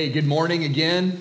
Hey, good morning again.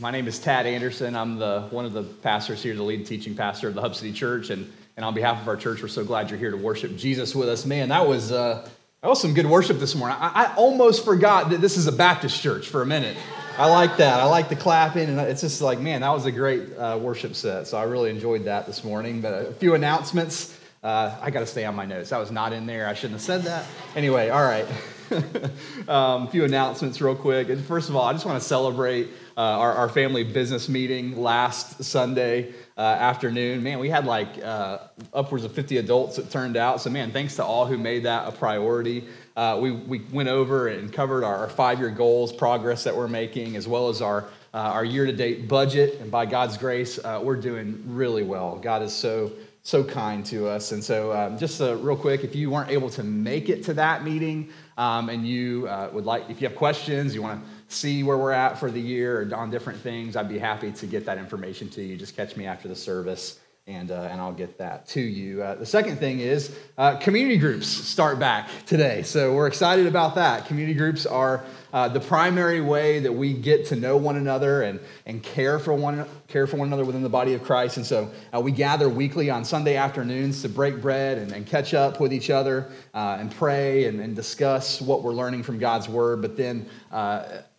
My name is Tadd Anderson. I'm the one of the pastors here, the lead teaching pastor of the Hub City Church, and, and on behalf of our church, we're so glad you're here to worship Jesus with us. Man, that was uh, that was some good worship this morning. I, I almost forgot that this is a Baptist church for a minute. I like that. I like the clapping, and it's just like, man, that was a great uh, worship set. So I really enjoyed that this morning. But a few announcements. Uh, I got to stay on my notes. That was not in there. I shouldn't have said that. Anyway, all right. um, a few announcements, real quick. And first of all, I just want to celebrate uh, our, our, family business meeting last Sunday uh, afternoon. Man, we had like uh, upwards of 50 adults, it turned out. So, man, thanks to all who made that a priority. Uh, we, we went over and covered our, our five year goals, progress that we're making, as well as our, uh, our year to date budget. And by God's grace, we're doing really well. God is so so kind to us. And so, um, just uh, real quick, if you weren't able to make it to that meeting um, and you uh, would like, if you have questions, you want to see where we're at for the year or on different things, I'd be happy to get that information to you. Just catch me after the service and, uh, and I'll get that to you. Uh, the second thing is uh, community groups start back today. So we're excited about that. Community groups are uh, the primary way that we get to know one another and, and care, for one, care for one another within the body of Christ. And so uh, we gather weekly on Sunday afternoons to break bread and, and catch up with each other uh, and pray and, and, discuss what we're learning from God's Word. But then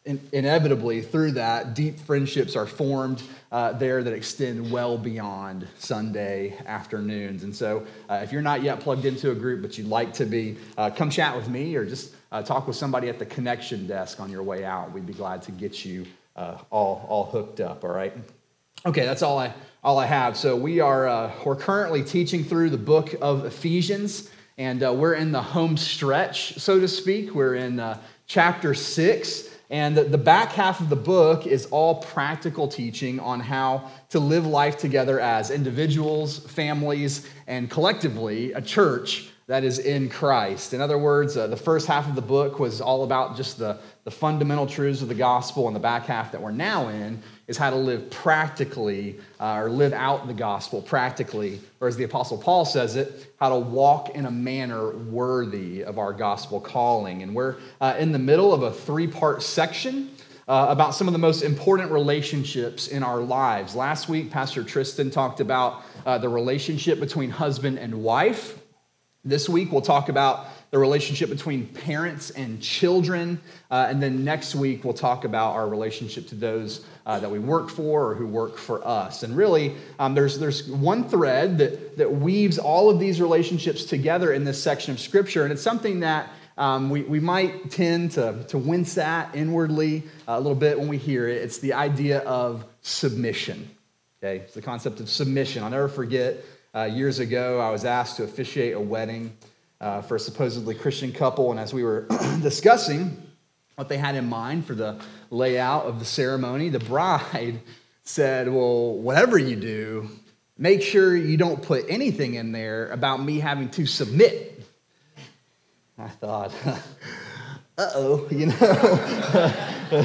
in, inevitably, through that, deep friendships are formed uh, there that extend well beyond Sunday afternoons. And so, uh, if you're not yet plugged into a group, but you'd like to be, uh, come chat with me or just uh, talk with somebody at the connection desk on your way out. We'd be glad to get you uh, all, all hooked up, all right? Okay, that's all I, all I have. So, we are uh, we're currently teaching through the book of Ephesians, and we're in the home stretch, so to speak. We're in chapter six. And the back half of the book is all practical teaching on how to live life together as individuals, families, and collectively a church that is in Christ. In other words, uh, the first half of the book was all about just the, the fundamental truths of the gospel, and the back half that we're now in is how to live practically uh, or live out the gospel practically, or as the Apostle Paul says it, how to walk in a manner worthy of our gospel calling. And we're uh, in the middle of a three part section. Uh, about some of the most important relationships in our lives. Last week, Pastor Tristan talked about uh, the relationship between husband and wife. This week, we'll talk about the relationship between parents and children. Uh, and then next week, we'll talk about our relationship to those uh, that we work for or who work for us. And really, um, there's, there's one thread that, that weaves all of these relationships together in this section of Scripture. And it's something that um, we, we might tend to, to wince at inwardly a little bit when we hear it. It's the idea of submission. Okay, it's the concept of submission. I'll never forget uh, years ago, I was asked to officiate a wedding uh, for a supposedly Christian couple, and as we were discussing what they had in mind for the layout of the ceremony, the bride said, Well, whatever you do, make sure you don't put anything in there about me having to submit. I thought, uh oh, you know.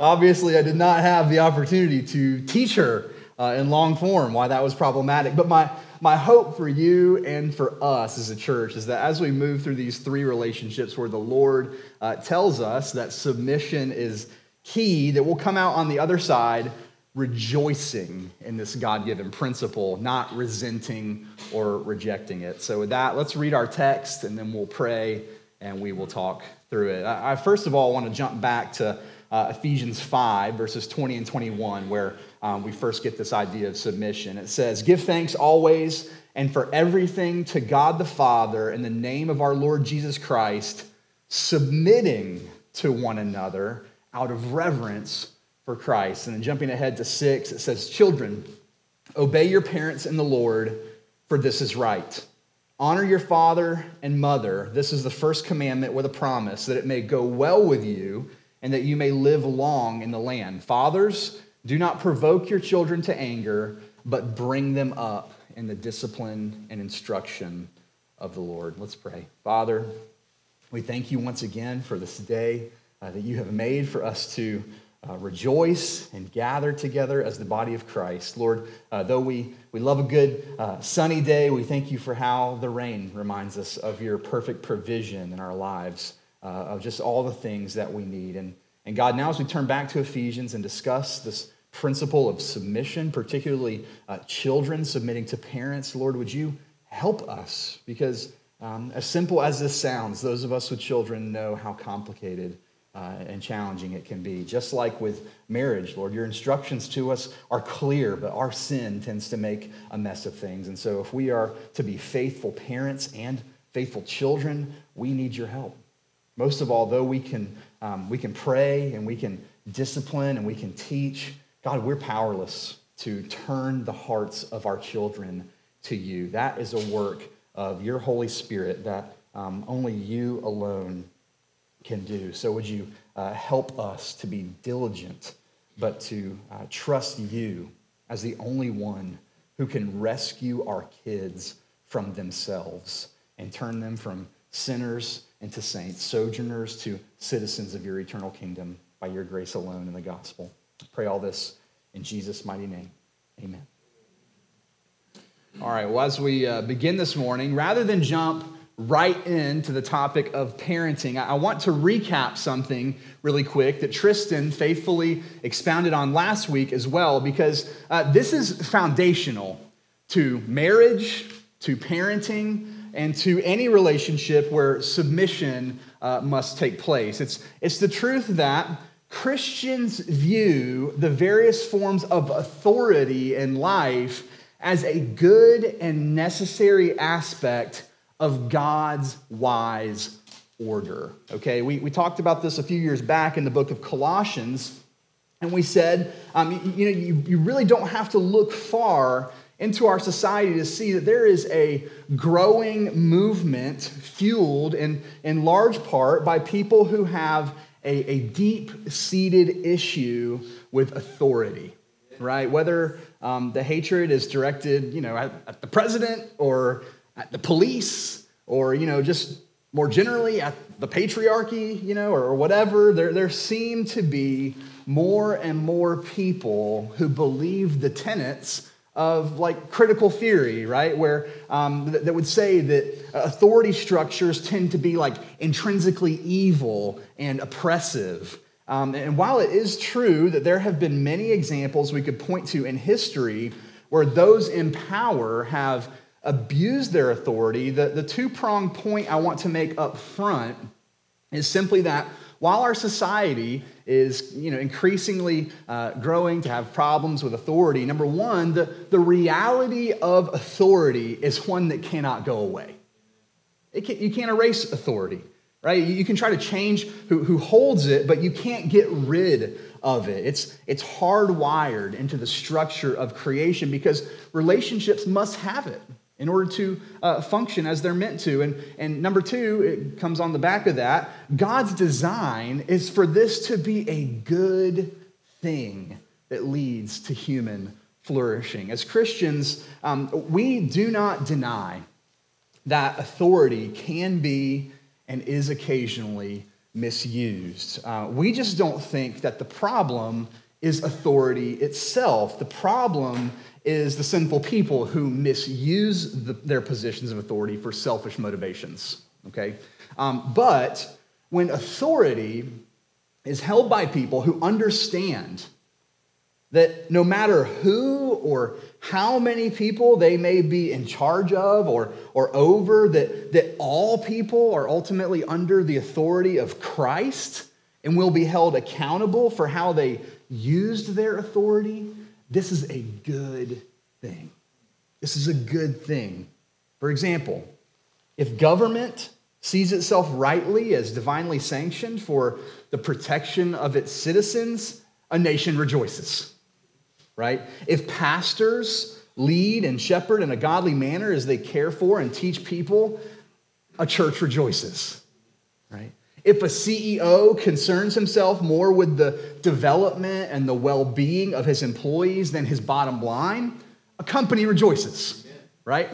Obviously, I did not have the opportunity to teach her uh, in long form why that was problematic. But my, my hope for you and for us as a church is that as we move through these three relationships where the Lord uh, tells us that submission is key, that we'll come out on the other side rejoicing in this God given principle, not resenting or rejecting it. So, with that, let's read our text and then we'll pray and we will talk through it. I, I first of all want to jump back to uh, Ephesians 5, verses 20 and 21, where um, we first get this idea of submission. It says, Give thanks always and for everything to God the Father in the name of our Lord Jesus Christ, submitting to one another out of reverence for Christ. And then jumping ahead to 6, it says, Children, obey your parents in the Lord, for this is right. Honor your father and mother. This is the first commandment with a promise that it may go well with you and that you may live long in the land. Fathers, do not provoke your children to anger, but bring them up in the discipline and instruction of the Lord. Let's pray. Father, we thank you once again for this day uh, that you have made for us to uh, rejoice and gather together as the body of Christ. Lord, uh, though we, we love a good uh, sunny day, we thank you for how the rain reminds us of your perfect provision in our lives. uh, of just all the things that we need. And, and God, now as we turn back to Ephesians and discuss this principle of submission, particularly uh, children submitting to parents, Lord, would you help us? Because um, as simple as this sounds, those of us with children know how complicated uh, and challenging it can be. Just like with marriage, Lord, your instructions to us are clear, but our sin tends to make a mess of things. And so, if we are to be faithful parents and faithful children, we need your help. Most of all, though we can, um, we can pray and we can discipline and we can teach, God, we're powerless to turn the hearts of our children to you. That is a work of your Holy Spirit that um, only you alone can do. So, would you uh, help us to be diligent, but to uh, trust you as the only one who can rescue our kids from themselves and turn them from sinners into saints, sojourners to citizens of your eternal kingdom by your grace alone in the gospel. I pray all this in Jesus' mighty name. Amen. All right, well, as we uh, begin this morning, rather than jump right into the topic of parenting, I want to recap something really quick that Tristan faithfully expounded on last week as well, because uh, this is foundational to marriage, to parenting, and to any relationship where submission uh, must take place. It's, it's the truth that Christians view the various forms of authority in life as a good and necessary aspect of God's wise order. Okay, we, we talked about this a few years back in the book of Colossians, and we said, um, you, you know, you, you really don't have to look far into our society to see that there is a growing movement fueled in, in large part by people who have a, a deep seated issue with authority, right? Whether um, the hatred is directed, you know, at, at, the president or at the police or, you know, just more generally at the patriarchy, you know, or, or whatever. There, there seem to be more and more people who believe the tenets of like critical theory, right? Where um, that, that would say that authority structures tend to be like intrinsically evil and oppressive. Um, and while it is true that there have been many examples we could point to in history where those in power have abused their authority, the, the two pronged point I want to make up front is simply that while our society is you know, increasingly uh, growing to have problems with authority, number one, the, the reality of authority is one that cannot go away. Can, you can't erase authority right? You can try to change who, who holds it, but you can't get rid of it. It's, it's hardwired into the structure of creation because relationships must have it in order to uh, function as they're meant to. And, and number two, it comes on the back of that God's design is for this to be a good thing that leads to human flourishing. As Christians, um, we do not deny that authority can be and is occasionally misused. Uh, we just don't think that the problem is authority itself. The problem is the sinful people who misuse the, their positions of authority for selfish motivations. Okay? Um, but when authority is held by people who understand that no matter who or how many people they may be in charge of or, or over, that, that all people are ultimately under the authority of Christ and will be held accountable for how they used their authority, this is a good thing. This is a good thing. For example, if government sees itself rightly as divinely sanctioned for the protection of its citizens, a nation rejoices right? If pastors lead and shepherd in a godly manner as they care for and teach people, a church rejoices, right? If a CEO concerns himself more with the development and the well being of his employees than his bottom line, a company rejoices, right?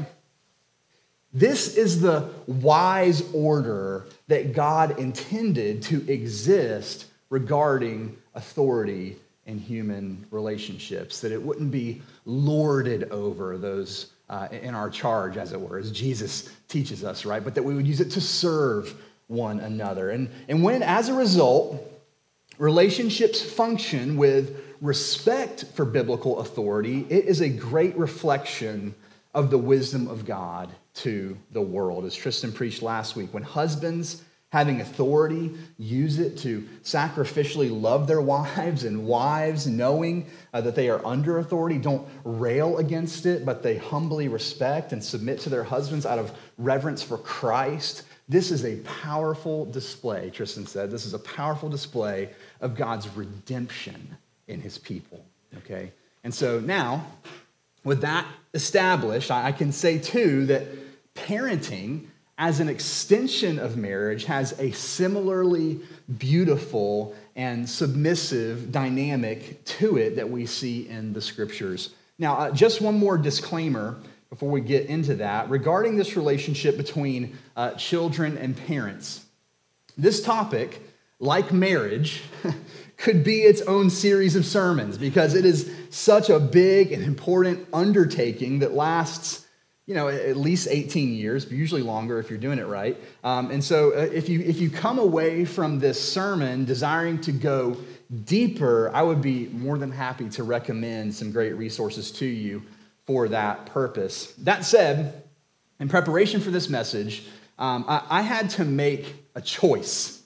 This is the wise order that God intended to exist regarding authority in human relationships, that it wouldn't be lorded over those uh, in our charge, as it were, as Jesus teaches us, right? But that we would use it to serve one another. And, and when, as a result, relationships function with respect for biblical authority, it is a great reflection of the wisdom of God to the world. As Tristan preached last week, when husbands having authority use it to sacrificially love their wives, and wives knowing uh, that they are under authority don't rail against it, but they humbly respect and submit to their husbands out of reverence for Christ. This is a powerful display, Tristan said. This is a powerful display of God's redemption in his people. Okay? And so now, with that established, I can say too that parenting as an extension of marriage has a similarly beautiful and submissive dynamic to it that we see in the scriptures. Now, uh, just one more disclaimer before we get into that regarding this relationship between uh, children and parents. This topic, like marriage, could be its own series of sermons because it is such a big and important undertaking that lasts you know at least 18 years but usually longer if you're doing it right um, and so uh, if you if you come away from this sermon desiring to go deeper i would be more than happy to recommend some great resources to you for that purpose that said in preparation for this message um, I, I had to make a choice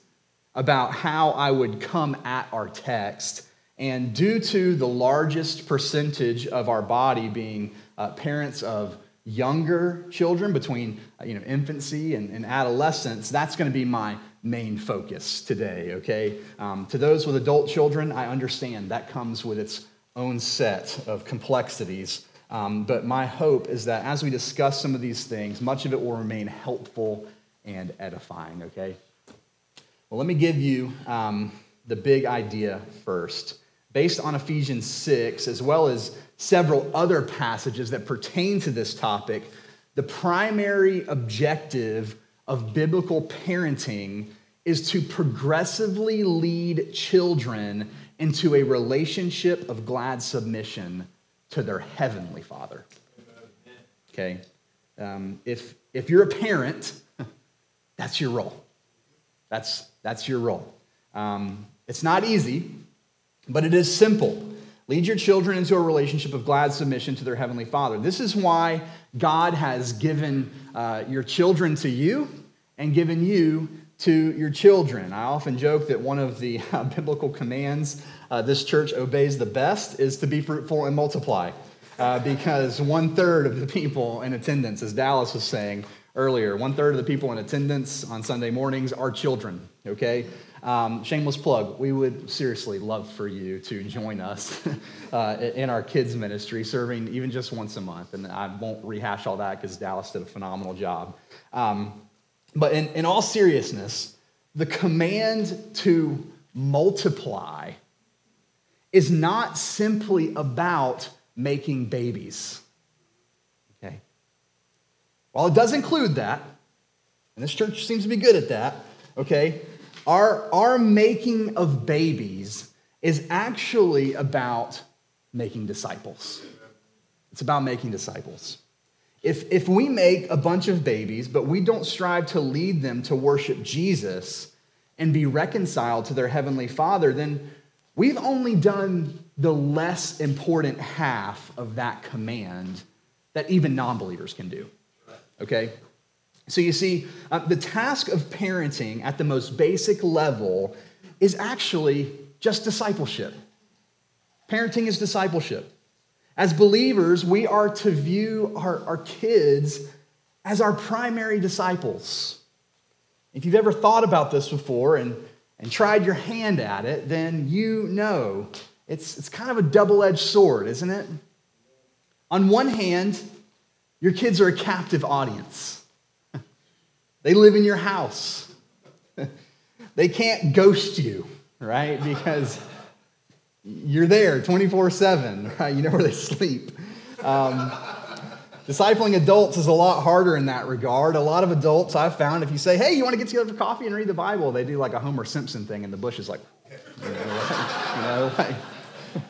about how I would come at our text. And due to the largest percentage of our body being uh, parents of younger children between uh, you know, infancy and, and adolescence, that's going to be my main focus today, okay? Um, to those with adult children, I understand that comes with its own set of complexities. Um, but my hope is that as we discuss some of these things, much of it will remain helpful and edifying, okay? Well, let me give you um, the big idea first. Based on Ephesians 6, as well as several other passages that pertain to this topic, the primary objective of biblical parenting is to progressively lead children into a relationship of glad submission to their heavenly Father. Okay? Um, if, if you're a parent, that's your role. That's, that's your role. Um, it's not easy, but it is simple. Lead your children into a relationship of glad submission to their Heavenly Father. This is why God has given uh, your children to you and given you to your children. I often joke that one of the uh, biblical commands uh, this church obeys the best is to be fruitful and multiply. Uh, because one third of the people in attendance, as Dallas was saying, earlier. One third of the people in attendance on Sunday mornings are children, okay? Um, shameless plug, we would seriously love for you to join us uh, in our kids' ministry, serving even just once a month. And I won't rehash all that because Dallas did a phenomenal job. Um, but in, in all seriousness, the command to multiply is not simply about making babies. Okay? While it does include that, and this church seems to be good at that, okay, our, our making of babies is actually about making disciples. It's about making disciples. If, if we make a bunch of babies, but we don't strive to lead them to worship Jesus and be reconciled to their heavenly Father, then we've only done the less important half of that command that even non believers can do okay? So you see, uh, the task of parenting at the most basic level is actually just discipleship. Parenting is discipleship. As believers, we are to view our, our kids as our primary disciples. If you've ever thought about this before and, and tried your hand at it, then you know it's, it's kind of a double edged sword, isn't it? On one hand, your kids are a captive audience. They live in your house. They can't ghost you, right? Because you're there 24 7, right? You know where they sleep. Um, discipling adults is a lot harder in that regard. A lot of adults I've found, if you say, hey, you want to get together for coffee and read the Bible, they do like a Homer Simpson thing, and the bush is like, you know, like,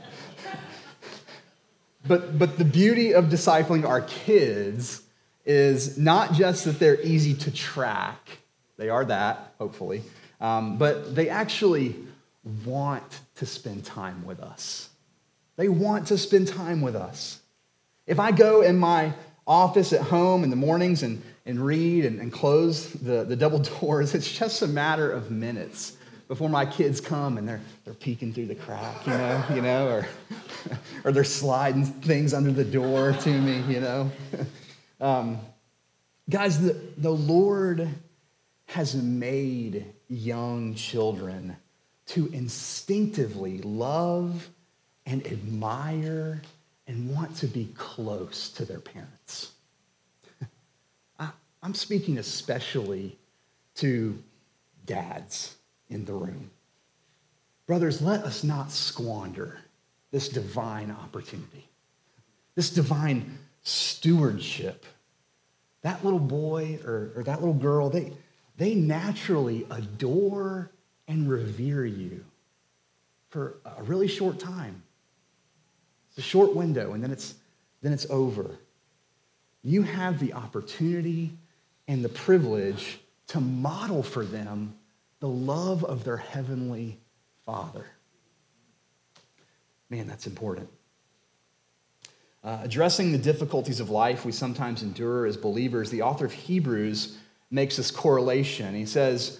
but, but the beauty of discipling our kids is not just that they're easy to track, They are that, hopefully. Um, but they actually want to spend time with us. They want to spend time with us. If I go in my office at home in the mornings and, and read and, and close the, the double doors, it's just a matter of minutes before my kids come and they're, they're peeking through the crack, you know, you know, or, or they're sliding things under the door to me, you know. Um, guys, the, the Lord has made young children to instinctively love and admire and want to be close to their parents. I, am speaking especially to dads in the room. Brothers, let us not squander this divine opportunity, this divine stewardship. That little boy or, or that little girl, they, they naturally adore and revere you for a really short time. It's a short window, and then it's, then it's over. You have the opportunity and the privilege to model for them the love of their heavenly Father. Man, that's important. Uh, addressing the difficulties of life we sometimes endure as believers, the author of Hebrews makes this correlation. He says,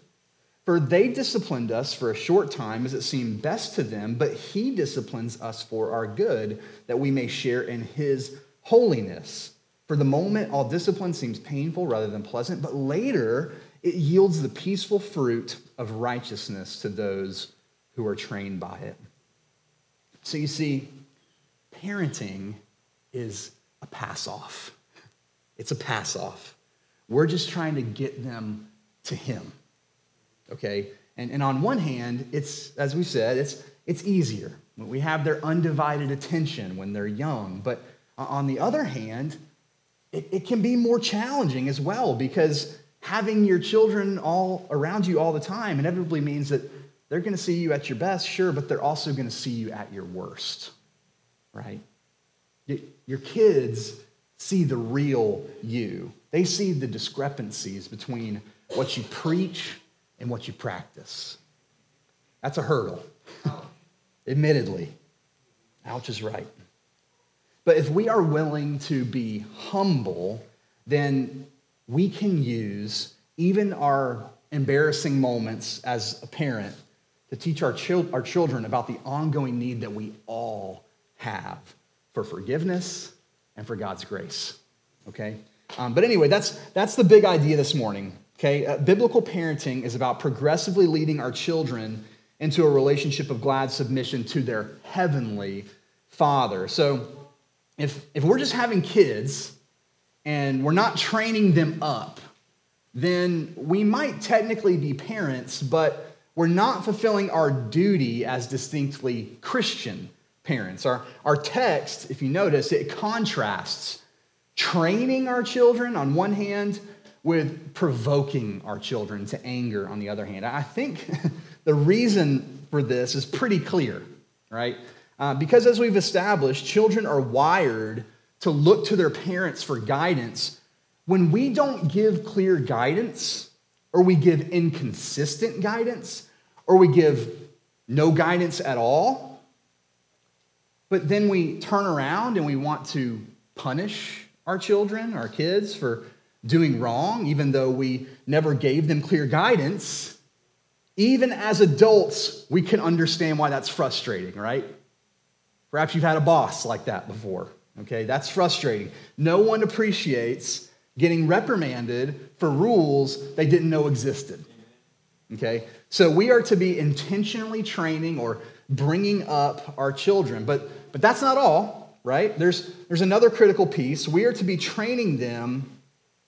For they disciplined us for a short time as it seemed best to them, but he disciplines us for our good, that we may share in his holiness. For the moment, all discipline seems painful rather than pleasant, but later it yields the peaceful fruit of righteousness to those who are trained by it. So you see, parenting is a pass off. It's a pass off. We're just trying to get them to him okay? And, and on one hand, it's, as we said, it's, it's easier. When We have their undivided attention when they're young. But on the other hand, it, it can be more challenging as well because having your children all around you all the time inevitably means that they're going to see you at your best, sure, but they're also going to see you at your worst, right? Your kids see the real you. They see the discrepancies between what you preach in what you practice. That's a hurdle, admittedly. Ouch is right. But if we are willing to be humble, then we can use even our embarrassing moments as a parent to teach our, chil- our children about the ongoing need that we all have for forgiveness and for God's grace. Okay? Um, but anyway, that's, that's the big idea this morning. Okay, uh, biblical parenting is about progressively leading our children into a relationship of glad submission to their heavenly Father. So, if, if we're just having kids and we're not training them up, then we might technically be parents, but we're not fulfilling our duty as distinctly Christian parents. Our, our text, if you notice, it contrasts training our children on one hand with provoking our children to anger on the other hand. I think the reason for this is pretty clear, right? Uh, because as we've established, children are wired to look to their parents for guidance. When we don't give clear guidance, or we give inconsistent guidance, or we give no guidance at all, but then we turn around and we want to punish our children, our kids, for doing wrong, even though we never gave them clear guidance, even as adults, we can understand why that's frustrating, right? Perhaps you've had a boss like that before, okay? That's frustrating. No one appreciates getting reprimanded for rules they didn't know existed, okay? So we are to be intentionally training or bringing up our children, but, but that's not all, right? There's, there's another critical piece. We are to be training them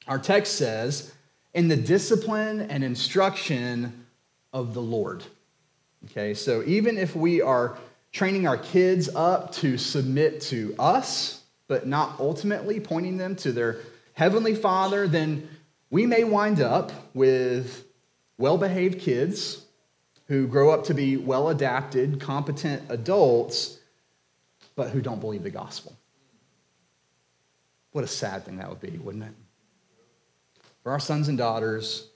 our text says, in the discipline and instruction of the Lord. Okay, so even if we are training our kids up to submit to us, but not ultimately pointing them to their heavenly Father, then we may wind up with well behaved kids who grow up to be well adapted, competent adults, but who don't believe the gospel. What a sad thing that would be, wouldn't it? For our sons and daughters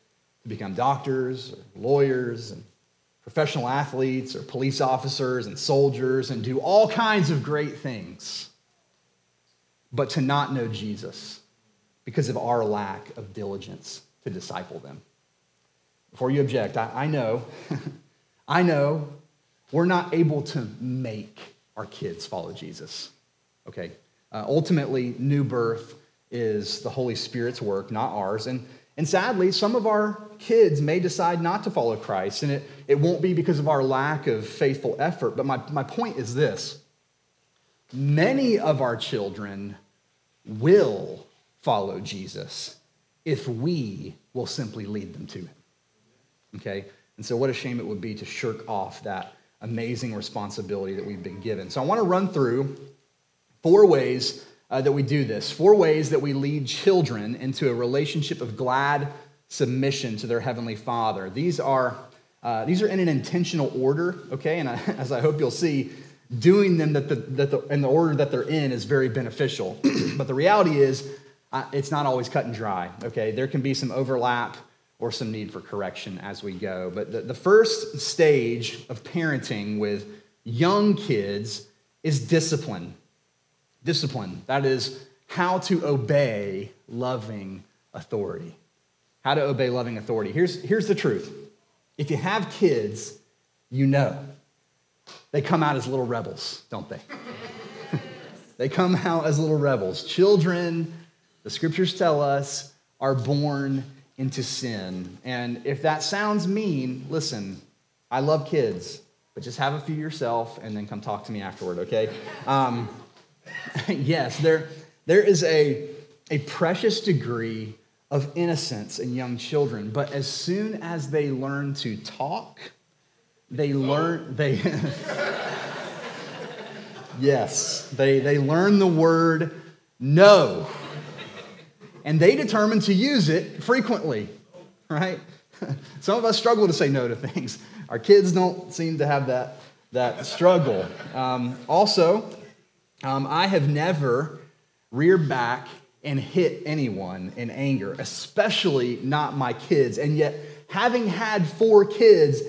to become doctors or lawyers and professional athletes or police officers and soldiers and do all kinds of great things, but to not know Jesus because of our lack of diligence to disciple them. Before you object, I, I know, I know we're not able to make our kids follow Jesus. Okay? Uh, ultimately, new birth is the Holy Spirit's work, not ours. And, and sadly, some of our kids may decide not to follow Christ, and it, it won't be because of our lack of faithful effort. But my, my point is this many of our children will follow Jesus if we will simply lead them to him. Okay? And so, what a shame it would be to shirk off that amazing responsibility that we've been given. So, I want to run through four ways uh, that we do this, four ways that we lead children into a relationship of glad submission to their heavenly Father. These are uh, these are in an intentional order, okay? And I, as I hope you'll see, doing them that the, that the, in the order that they're in is very beneficial. but the reality is, it's not always cut and dry, okay? There can be some overlap or some need for correction as we go. But the, the first stage of parenting with young kids is discipline. Discipline, that is, how to obey loving authority. How to obey loving authority. Here's, here's the truth if you have kids, you know they come out as little rebels, don't they? they come out as little rebels. Children the scriptures tell us, are born into sin. And if that sounds mean, listen, I love kids, but just have a few yourself and then come talk to me afterward, okay? Um, yes, there, there is a, a precious degree of innocence in young children, but as soon as they learn to talk, they learn, they, yes, they, they learn the word no and they determine to use it frequently, right? Some of us struggle to say no to things. Our kids don't seem to have that, that struggle. Um, also, um, I have never reared back and hit anyone in anger, especially not my kids. And yet, having had four kids,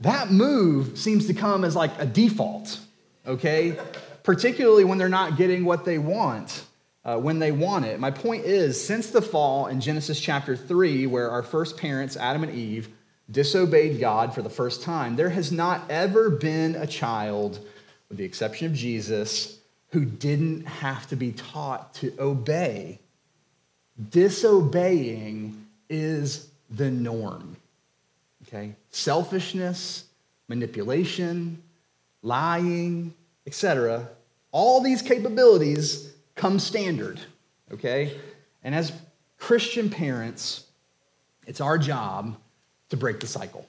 that move seems to come as like a default, okay? Particularly when they're not getting what they want uh, when they want it. My point is, since the fall in Genesis chapter 3, where our first parents, Adam and Eve, disobeyed God for the first time, there has not ever been a child, with the exception of Jesus, who didn't have to be taught to obey. Disobeying is the norm. Okay? Selfishness, manipulation, lying, etc. All these capabilities come standard, okay? And as Christian parents, it's our job to break the cycle.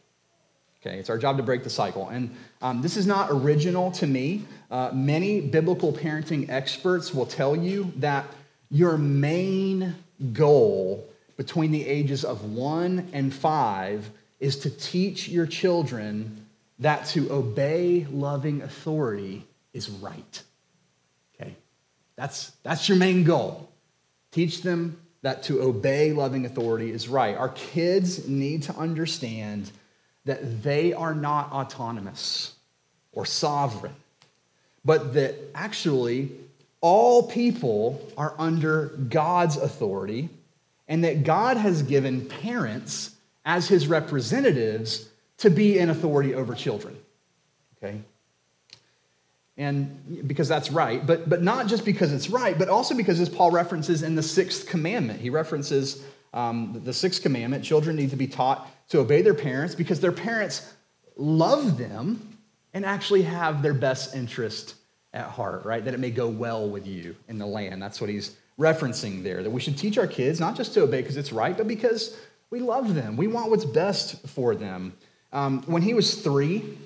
Okay, it's our job to break the cycle. And um, this is not original to me. Uh, many biblical parenting experts will tell you that your main goal between the ages of one and five is to teach your children that to obey loving authority is right. Okay? That's, that's your main goal. Teach them that to obey loving authority is right. Our kids need to understand that they are not autonomous or sovereign, but that actually all people are under God's authority and that God has given parents as his representatives to be in authority over children. Okay? and because that's right but but not just because it's right but also because as paul references in the sixth commandment he references um, the sixth commandment children need to be taught to obey their parents because their parents love them and actually have their best interest at heart right? That it may go well with you in the land. That's what he's referencing there that we should teach our kids not just to obey because it's right but because we love them. We want what's best for them. Um, when he was three,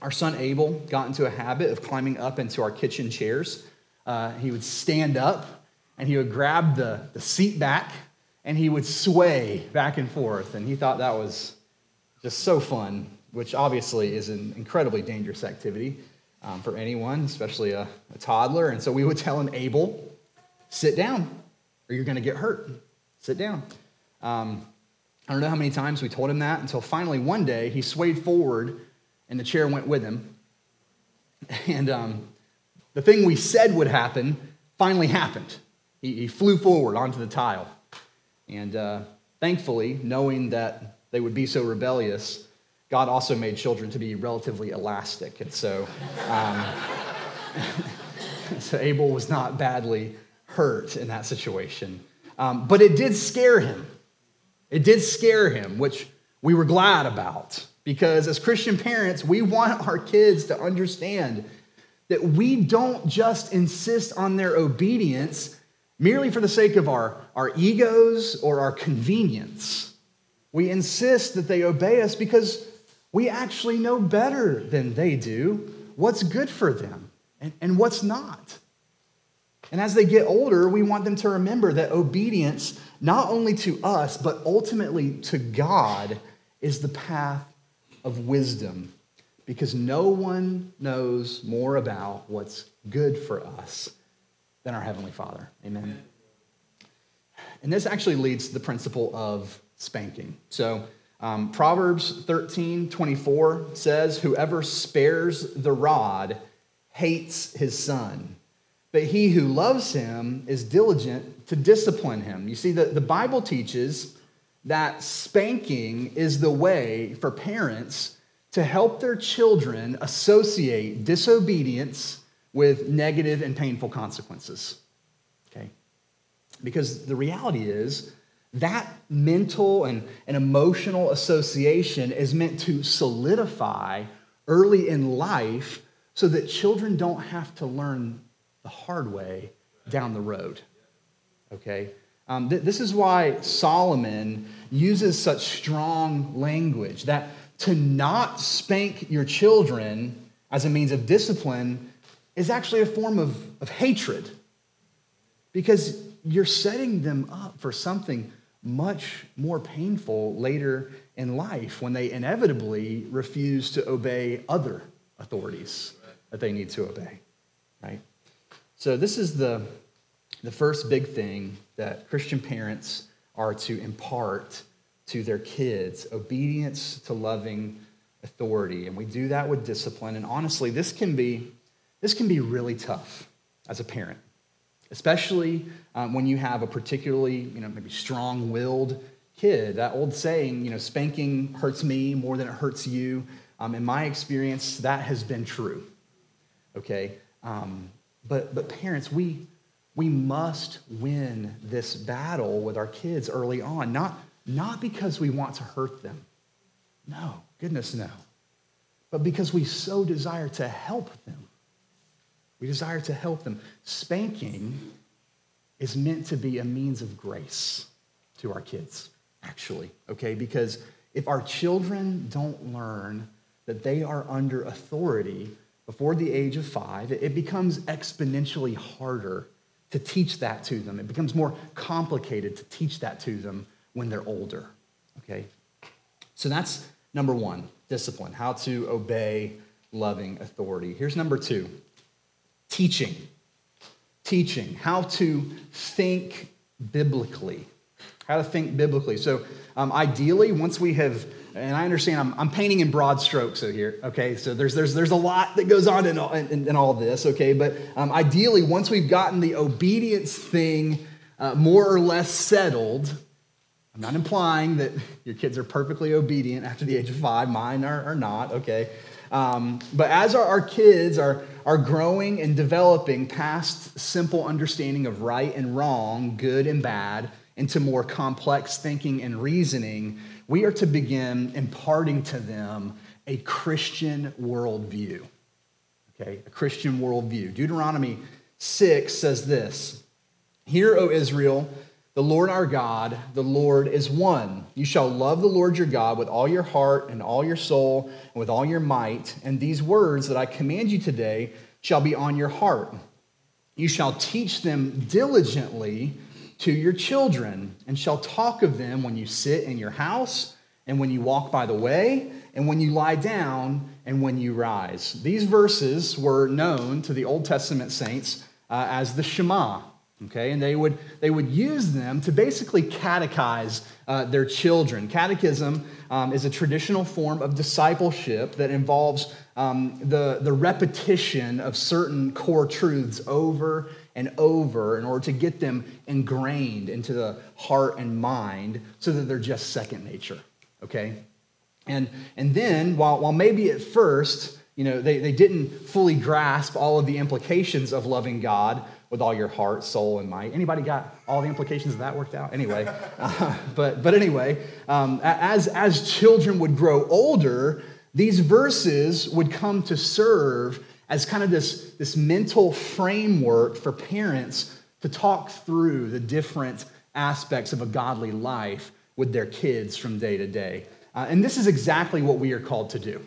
our son Abel got into a habit of climbing up into our kitchen chairs. Uh, he would stand up and he would grab the, the seat back and he would sway back and forth. And he thought that was just so fun, which obviously is an incredibly dangerous activity um, for anyone, especially a, a toddler. And so we would tell him, Abel, sit down or you're going to get hurt. Sit down. Um, I don't know how many times we told him that until finally one day he swayed forward and the chair went with him. And um, the thing we said would happen finally happened. He, he flew forward onto the tile. And uh, thankfully, knowing that they would be so rebellious, God also made children to be relatively elastic. And so, um, so Abel was not badly hurt in that situation. Um, but it did scare him. It did scare him, which we were glad about. Because as Christian parents, we want our kids to understand that we don't just insist on their obedience merely for the sake of our, our egos or our convenience. We insist that they obey us because we actually know better than they do what's good for them and, and what's not. And as they get older, we want them to remember that obedience, not only to us, but ultimately to God, is the path of wisdom because no one knows more about what's good for us than our Heavenly Father. Amen. And this actually leads to the principle of spanking. So, um, Proverbs 13 24 says, Whoever spares the rod hates his son, but he who loves him is diligent to discipline him. You see, the, the Bible teaches that spanking is the way for parents to help their children associate disobedience with negative and painful consequences. Okay? Because the reality is, that mental and, and emotional association is meant to solidify early in life so that children don't have to learn the hard way down the road. Okay? Um, th- this is why Solomon uses such strong language that to not spank your children as a means of discipline is actually a form of, of hatred because you're setting them up for something much more painful later in life when they inevitably refuse to obey other authorities that they need to obey, right? So, this is the, the first big thing that Christian parents are to impart to their kids obedience to loving authority. And we do that with discipline. And honestly, this can be, this can be really tough as a parent, especially um, when you have a particularly, you know, maybe strong willed kid. That old saying, you know, spanking hurts me more than it hurts you. Um, in my experience, that has been true. Okay? Um, but, but parents, we, we must win this battle with our kids early on, not, not because we want to hurt them. No, goodness, no. But because we so desire to help them. We desire to help them. Spanking is meant to be a means of grace to our kids, actually, okay? Because if our children don't learn that they are under authority before the age of five, it becomes exponentially harder to teach that to them. It becomes more complicated to teach that to them when they're older. Okay? So that's number one discipline, how to obey loving authority. Here's number two teaching. Teaching, how to think biblically. How to think biblically. So, um, ideally, once we have and I understand I'm, I'm painting in broad strokes here, okay? So there's, there's, there's a lot that goes on in all, in, in all this, okay? But um, ideally, once we've gotten the obedience thing uh, more or less settled, I'm not implying that your kids are perfectly obedient after the age of five, mine are, are not, okay? Um, but as our, our kids are, are growing and developing past simple understanding of right and wrong, good and bad, into more complex thinking and reasoning, we are to begin imparting to them a Christian worldview. Okay, a Christian worldview. Deuteronomy 6 says this Hear, O Israel, The Lord our God, the Lord is one. You shall love the Lord your God with all your heart and all your soul and with all your might. And these words that I command you today shall be on your heart. You shall teach them diligently to your children and shall talk of them when you sit in your house and when you walk by the way and when you lie down and when you rise. These verses were known to the Old Testament saints uh, as the Shema okay? And they would they would use them to basically catechize uh, their children. Catechism um, is a traditional form of discipleship that involves um, the, the repetition of certain core truths over and over in order to get them ingrained into the heart and mind so that they're just second nature okay? And and then while, while maybe at first you know they, they didn't fully grasp all of the implications of loving god with all your heart, soul, and might. Anybody got all the implications of that worked out? Anyway, uh, but, but anyway, um, as, as children would grow older, these verses would come to serve as kind of this, this mental framework for parents to talk through the different aspects of a godly life with their kids from day to day. Uh, and this is exactly what we are called to do.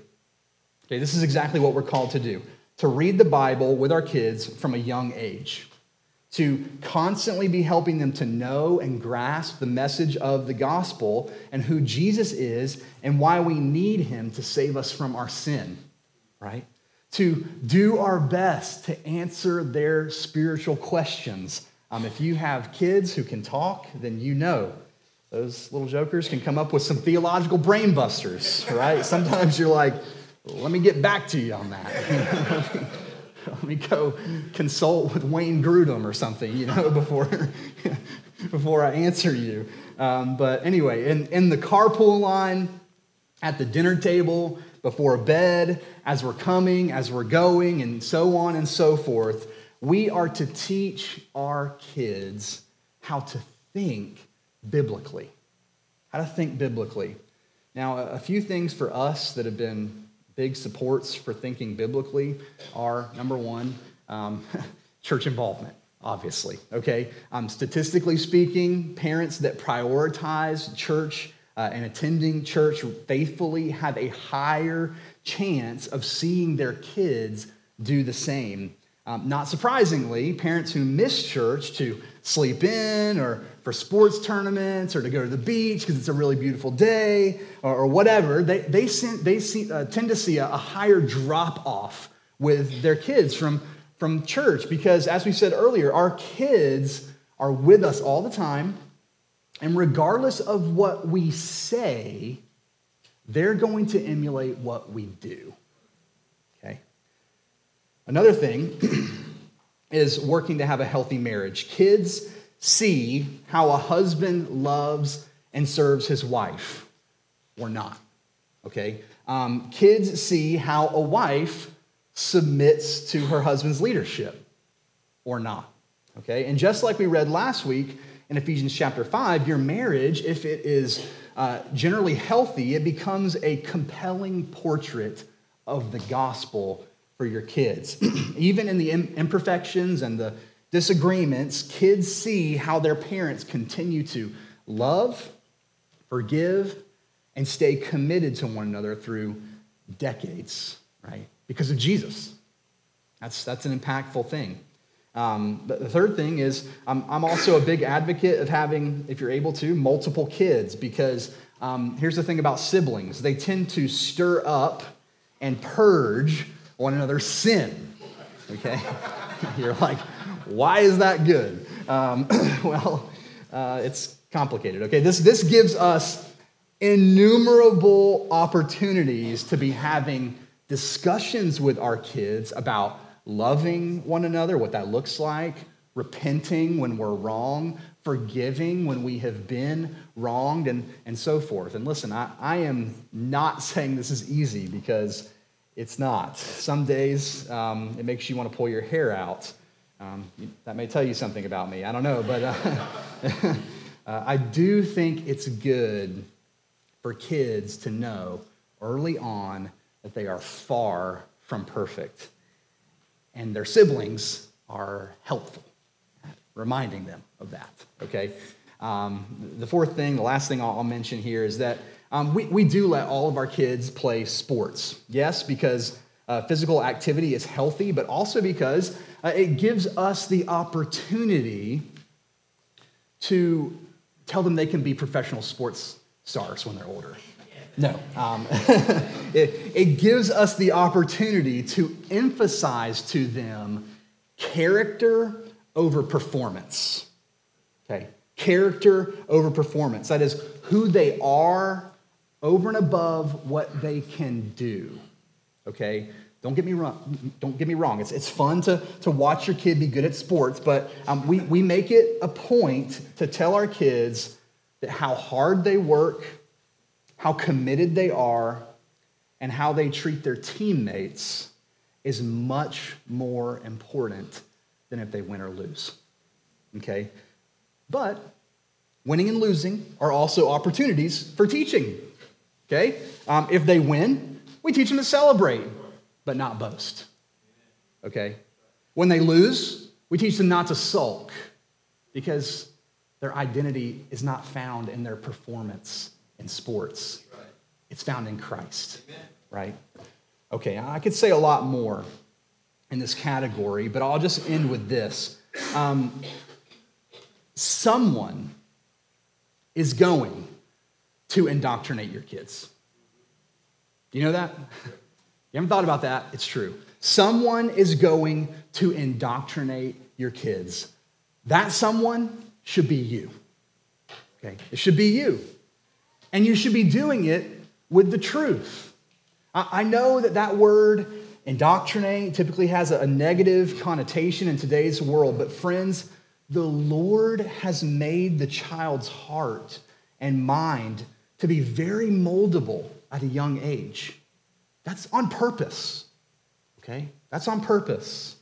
Okay, this is exactly what we're called to do to read the Bible with our kids from a young age to constantly be helping them to know and grasp the message of the gospel and who Jesus is and why we need him to save us from our sin, right? To do our best to answer their spiritual questions. Um, if you have kids who can talk, then you know those little jokers can come up with some theological brain busters, right? Sometimes you're like, let me get back to you on that. let me go consult with Wayne Grudem or something, you know, before, before I answer you. Um, but anyway, in, in the carpool line, at the dinner table, before bed, as we're coming, as we're going, and so on and so forth, we are to teach our kids how to think biblically. How to think biblically. Now, a few things for us that have been big supports for thinking biblically are number one, um, church involvement, obviously. Okay? Um, statistically speaking, parents that prioritize church uh, and attending church faithfully have a higher chance of seeing their kids do the same. Um, not surprisingly, parents who miss church to sleep in or for sports tournaments or to go to the beach because it's a really beautiful day or, or whatever, they, they, they see, uh, tend to see a, a higher drop off with their kids from, from church because, as we said earlier, our kids are with us all the time. And regardless of what we say, they're going to emulate what we do. Okay? Another thing is working to have a healthy marriage. Kids see how a husband loves and serves his wife or not. Okay? Um, kids see how a wife submits to her husband's leadership or not. Okay? And just like we read last week in Ephesians chapter 5, your marriage, if it is uh, generally healthy, it becomes a compelling portrait of the gospel for your kids. Even in the imperfections and the disagreements, kids see how their parents continue to love, forgive, and stay committed to one another through decades, right? Because of Jesus. That's, that's an impactful thing. Um, the third thing is, I'm, I'm also a big advocate of having, if you're able to, multiple kids because um, here's the thing about siblings they tend to stir up and purge one another's sin. Okay? you're like, why is that good? Um, well, uh, it's complicated. Okay, this, this gives us innumerable opportunities to be having discussions with our kids about loving one another, what that looks like, repenting when we're wrong, forgiving when we have been wronged, and, and so forth. And listen, I, I am not saying this is easy because it's not. Some days um, it makes you want to pull your hair out. Um, that may tell you something about me. I don't know, but uh, uh, I do think it's good for kids to know early on that they are far from perfect, and their siblings are helpful, reminding them of that. Okay. Um, the fourth thing, the last thing I'll, mention here is that um, we, we do let all of our kids play sports. Yes, because uh, physical activity is healthy, but also because uh, it gives us the opportunity to tell them they can be professional sports stars when they're older. No. Um, it, it gives us the opportunity to emphasize to them character over performance. Okay? Character over performance. That is who they are over and above what they can do. Okay? Don't get me wrong. Don't get me wrong. It's, it's fun to, to watch your kid be good at sports, but um, we, we make it a point to tell our kids that how hard they work, how committed they are, and how they treat their teammates is much more important than if they win or lose. Okay? But winning and losing are also opportunities for teaching. Okay? Um, if they win, we teach them to celebrate, but not boast. Okay? When they lose, we teach them not to sulk because their identity is not found in their performance in sports, it's found in Christ. Right? Okay, I could say a lot more in this category, but I'll just end with this. Um, someone is going to indoctrinate your kids. Do you know that? You haven't thought about that? It's true. Someone is going to indoctrinate your kids. That someone should be you. Okay? It should be you. And you should be doing it with the truth. I know that that word indoctrinate typically has a negative connotation in today's world, but friends, the Lord has made the child's heart and mind to be very moldable at a young age. That's on purpose. Okay? That's on purpose.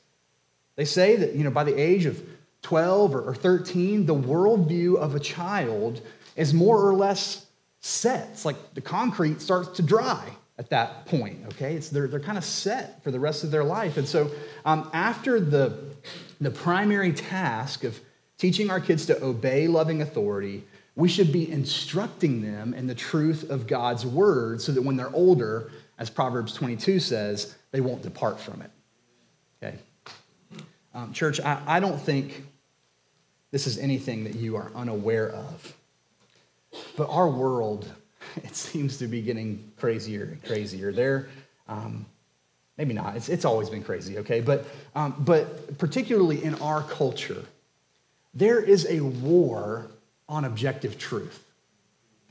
They say that, you know, by the age of 12 or 13, the worldview of a child is more or less set. It's like the concrete starts to dry at that point, okay? It's, they're, they're kind of set for the rest of their life. And so um, after the, the primary task of teaching our kids to obey loving authority, we should be instructing them in the truth of God's word so that when they're older, as Proverbs 22 says, they won't depart from it. Okay? Um, church, I, I don't think this is anything that you are unaware of. But our world, it seems to be getting crazier and crazier. There, um, maybe not. It's, it's always been crazy, okay? But, um, but particularly in our culture, there is a war on objective truth.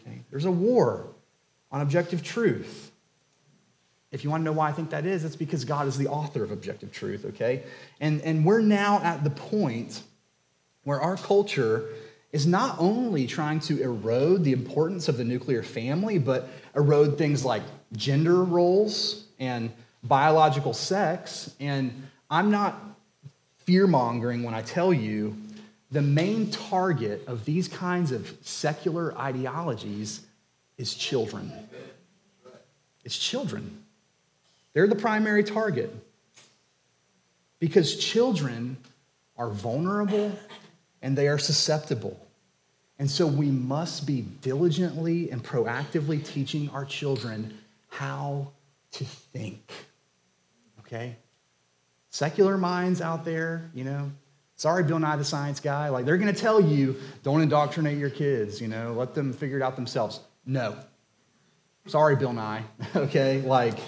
Okay? There's a war on objective truth. If you want to know why I think that is, it's because God is the author of objective truth, okay? And, and we're now at the point where our culture is not only trying to erode the importance of the nuclear family, but erode things like gender roles and biological sex. And I'm not fear mongering when I tell you the main target of these kinds of secular ideologies is children. It's children. They're the primary target because children are vulnerable and they are susceptible. And so we must be diligently and proactively teaching our children how to think. Okay? Secular minds out there, you know, sorry, Bill Nye the Science Guy, like they're to tell you, don't indoctrinate your kids, you know, let them figure it out themselves. No. Sorry, Bill Nye, okay? Like,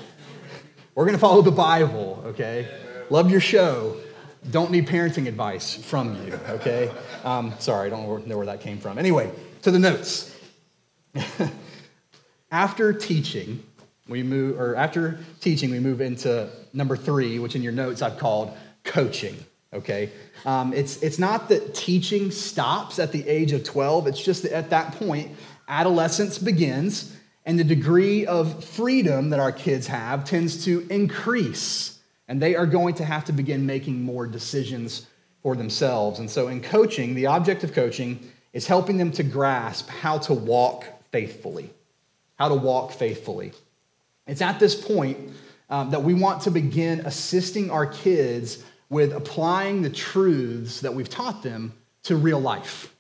we're going to follow the Bible, okay? Love your show, don't need parenting advice from you, okay? Um, sorry, I don't know where that came from. Anyway, to the notes. after teaching, we move, or after teaching, we move into number three, which in your notes I've called coaching, okay? Um, it's, it's not that teaching stops at the age of 12, it's just that at that point, adolescence begins, and the degree of freedom that our kids have tends to increase and they are going to have to begin making more decisions for themselves. And so, in coaching, the object of coaching is helping them to grasp how to walk faithfully. How to walk faithfully. It's at this point um, that we want to begin assisting our kids with applying the truths that we've taught them to real life.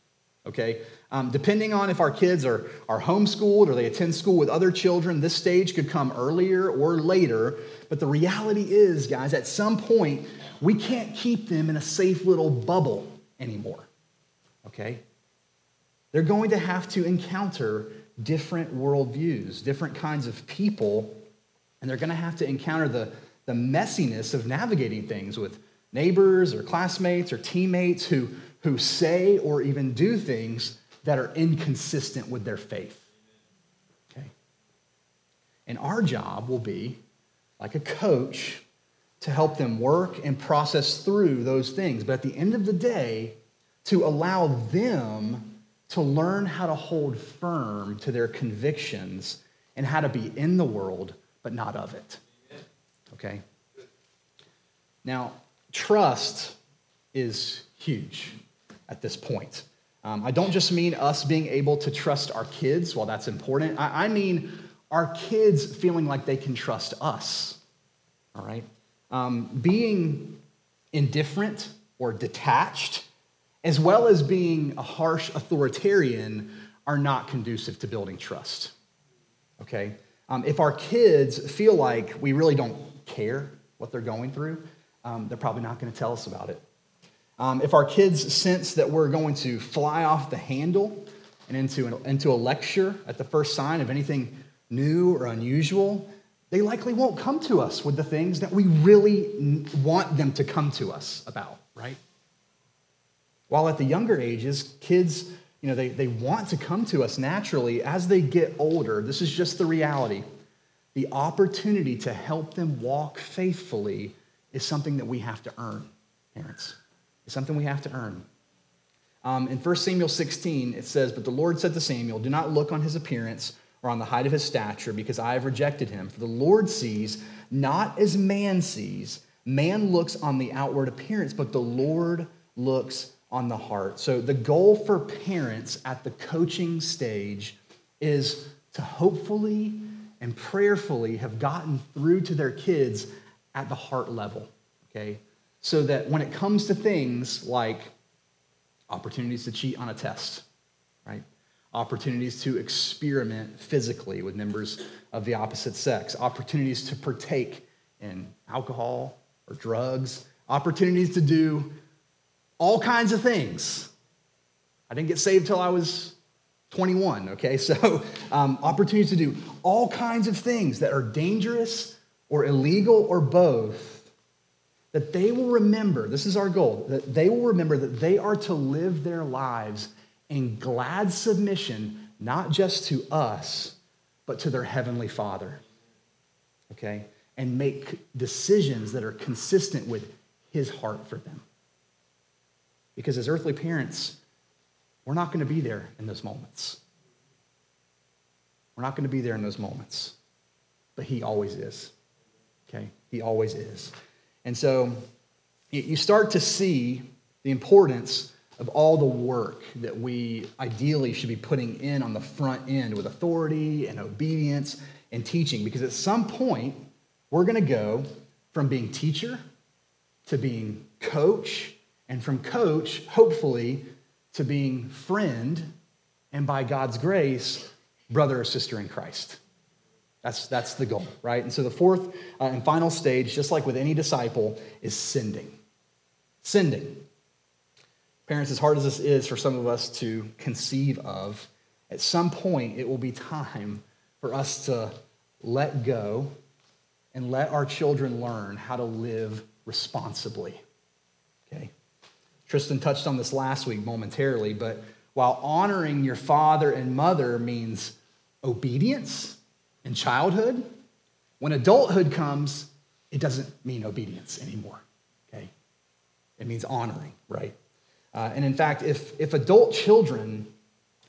Okay? Um, depending on if our kids are, are homeschooled or they attend school with other children, this stage could come earlier or later. But the reality is, guys, at some point, we can't keep them in a safe little bubble anymore. Okay? They're going to have to encounter different worldviews, different kinds of people, and they're going to have to encounter the, the messiness of navigating things with neighbors or classmates or teammates who, who say or even do things that are inconsistent with their faith. Okay? And our job will be, like a coach, to help them work and process through those things. But at the end of the day, to allow them to learn how to hold firm to their convictions and how to be in the world, but not of it. Okay? Now, trust is huge at this point. Um, I don't just mean us being able to trust our kids, while that's important. I, I mean our kids feeling like they can trust us. All right? Um, being indifferent or detached, as well as being a harsh authoritarian, are not conducive to building trust. Okay? Um, if our kids feel like we really don't care what they're going through, um, they're probably not going to tell us about it. Um, if our kids sense that we're going to fly off the handle and into, an, into a lecture at the first sign of anything new or unusual, they likely won't come to us with the things that we really want them to come to us about, right? While at the younger ages, kids, you know, they, they want to come to us naturally. As they get older, this is just the reality. The opportunity to help them walk faithfully is something that we have to earn, parents. It's something we have to earn. Um, in 1 Samuel 16, it says, But the Lord said to Samuel, Do not look on his appearance or on the height of his stature, because I have rejected him. For the Lord sees not as man sees. Man looks on the outward appearance, but the Lord looks on the heart. So the goal for parents at the coaching stage is to hopefully and prayerfully have gotten through to their kids at the heart level, okay? So that when it comes to things like opportunities to cheat on a test, right? Opportunities to experiment physically with members of the opposite sex, opportunities to partake in alcohol or drugs, opportunities to do all kinds of things. I didn't get saved till I was 21, okay? So, um, opportunities to do all kinds of things that are dangerous or illegal or both that they will remember, this is our goal, that they will remember that they are to live their lives in glad submission, not just to us, but to their Heavenly Father. Okay? And make decisions that are consistent with His heart for them. Because as earthly parents, we're not going to be there in those moments. We're not going to be there in those moments. But He always is. Okay? He always is. And so you start to see the importance of all the work that we ideally should be putting in on the front end with authority and obedience and teaching. Because at some point, we're going to go from being teacher to being coach, and from coach, hopefully, to being friend, and by God's grace, brother or sister in Christ. That's, that's the goal, right? And so the fourth uh, and final stage, just like with any disciple, is sending. Sending. Parents, as hard as this is for some of us to conceive of, at some point it will be time for us to let go and let our children learn how to live responsibly. Okay? Tristan touched on this last week momentarily, but while honoring your father and mother means obedience, in childhood, when adulthood comes, it doesn't mean obedience anymore, okay? It means honoring, right? Uh, and in fact, if, if adult children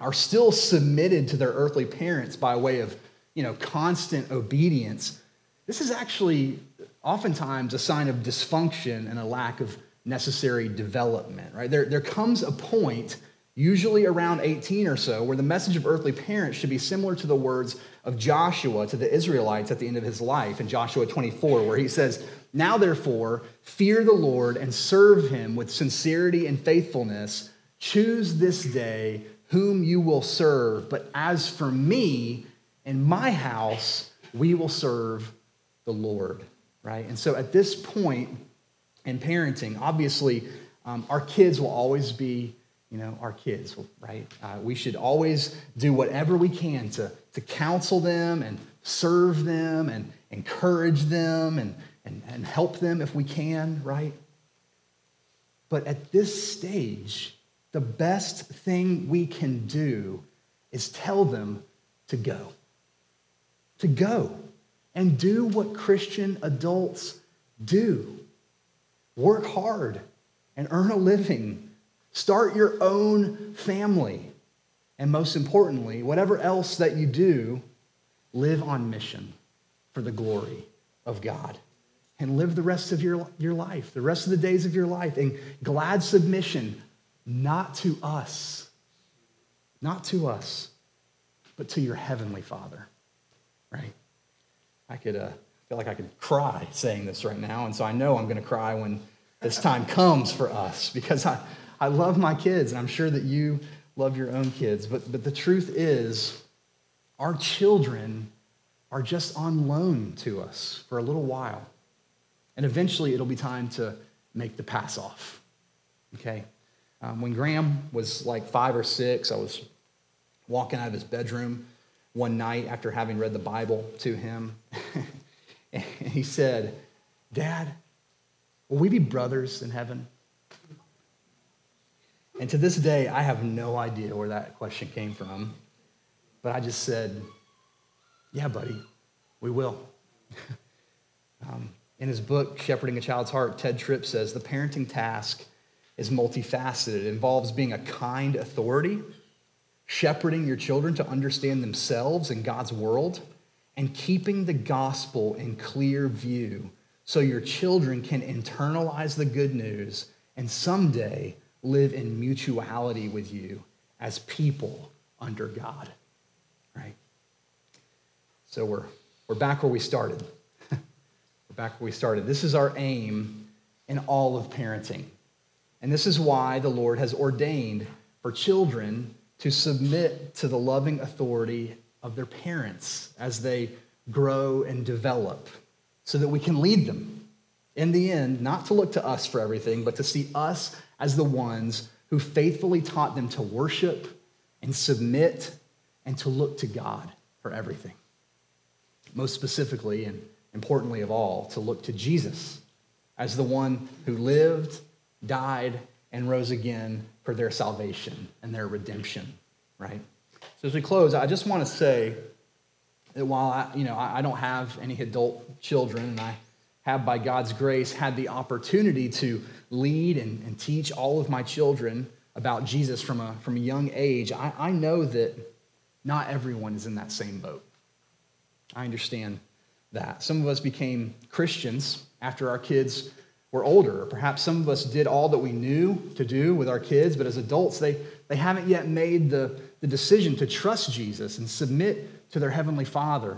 are still submitted to their earthly parents by way of, you know, constant obedience, this is actually oftentimes a sign of dysfunction and a lack of necessary development, right? There, there comes a point usually around 18 or so, where the message of earthly parents should be similar to the words of Joshua to the Israelites at the end of his life in Joshua 24, where he says, Now therefore, fear the Lord and serve him with sincerity and faithfulness. Choose this day whom you will serve. But as for me and my house, we will serve the Lord, right? And so at this point in parenting, obviously, um, our kids will always be, you know, our kids, right? Uh, we should always do whatever we can to, to counsel them and serve them and encourage them and, and, and help them if we can, right? But at this stage, the best thing we can do is tell them to go. To go and do what Christian adults do work hard and earn a living, start your own family, and most importantly, whatever else that you do, live on mission for the glory of God. And live the rest of your, your life, the rest of the days of your life in glad submission, not to us, not to us, but to your heavenly Father, right? I could uh, feel like I could cry saying this right now, and so I know I'm going to cry when this time comes for us because I, I love my kids, and I'm sure that you love your own kids. But, but the truth is, our children are just on loan to us for a little while. And eventually it'll be time to make the pass off. Okay? Um, when Graham was like five or six, I was walking out of his bedroom one night after having read the Bible to him. and he said, Dad, will we be brothers in heaven? And to this day, I have no idea where that question came from. But I just said, Yeah, buddy, we will. um, in his book, Shepherding a Child's Heart, Tedd Tripp says the parenting task is multifaceted. It involves being a kind authority shepherding your children to understand themselves and God's world, and keeping the gospel in clear view so your children can internalize the good news and someday live in mutuality with you as people under God. Right? So we're, we're back where we started. we're back where we started. This is our aim in all of parenting. And this is why the Lord has ordained for children to submit to the loving authority of their parents as they grow and develop so that we can lead them. In the end, not to look to us for everything, but to see us as the ones who faithfully taught them to worship and submit and to look to God for everything. Most specifically and importantly of all, to look to Jesus as the one who lived, died, and rose again for their salvation and their redemption, right? So as we close, I just want to say that while I, you know, I don't have any adult children, and I have by God's grace had the opportunity to lead and, and teach all of my children about Jesus from a, from a young age, I, I know that not everyone is in that same boat. I understand that. Some of us became Christians after our kids we're older. Perhaps some of us did all that we knew to do with our kids, but as adults, they, they haven't yet made the, the decision to trust Jesus and submit to their Heavenly Father.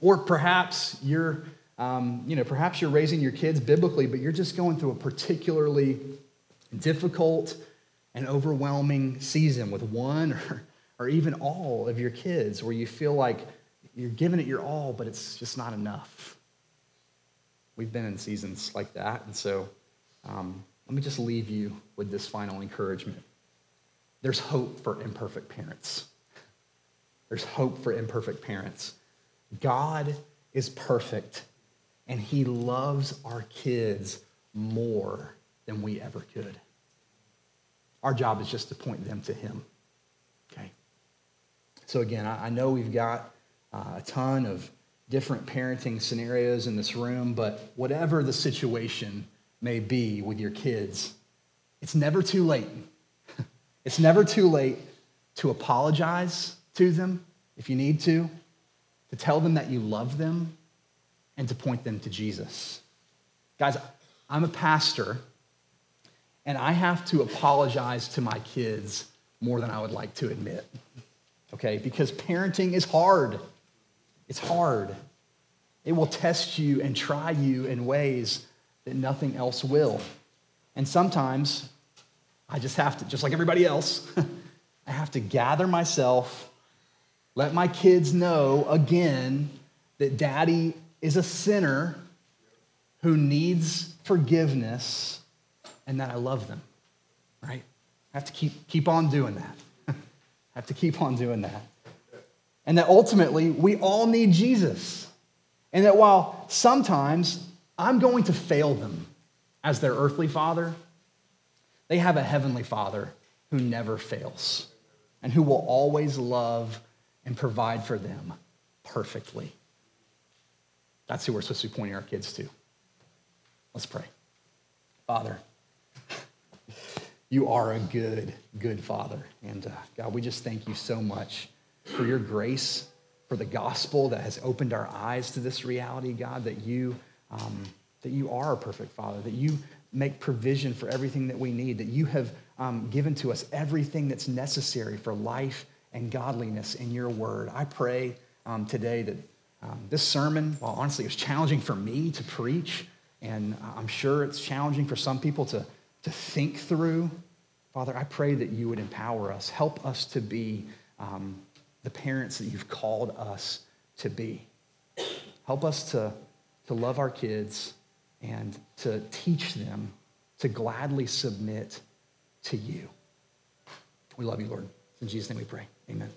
Or perhaps you're, um, you know, perhaps you're raising your kids biblically, but you're just going through a particularly difficult and overwhelming season with one or, or even all of your kids where you feel like you're giving it your all, but it's just not enough. We've been in seasons like that. And so um, let me just leave you with this final encouragement. There's hope for imperfect parents. There's hope for imperfect parents. God is perfect, and He loves our kids more than we ever could. Our job is just to point them to Him. Okay? So, again, I know we've got uh, a ton of different parenting scenarios in this room, but whatever the situation may be with your kids, it's never too late. it's never too late to apologize to them if you need to, to tell them that you love them, and to point them to Jesus. Guys, I'm a pastor, and I have to apologize to my kids more than I would like to admit, okay? Because parenting is hard. It's hard. It will test you and try you in ways that nothing else will. And sometimes I just have to, just like everybody else, I have to gather myself, let my kids know again that daddy is a sinner who needs forgiveness and that I love them, right? I have to keep, keep on doing that. I have to keep on doing that. And that ultimately, we all need Jesus. And that while sometimes I'm going to fail them as their earthly father, they have a heavenly father who never fails and who will always love and provide for them perfectly. That's who we're supposed to be pointing our kids to. Let's pray. Father, you are a good, good father. And uh, God, we just thank you so much for your grace, for the gospel that has opened our eyes to this reality, God, that you, um, that you are a perfect father, that you make provision for everything that we need, that you have um, given to us everything that's necessary for life and godliness in your word. I pray um, today that um, this sermon, while honestly it was challenging for me to preach, and I'm sure it's challenging for some people to, to think through, Father, I pray that you would empower us, help us to be um, the parents that you've called us to be. Help us to, to love our kids and to teach them to gladly submit to you. We love you, Lord. In Jesus' name we pray. Amen.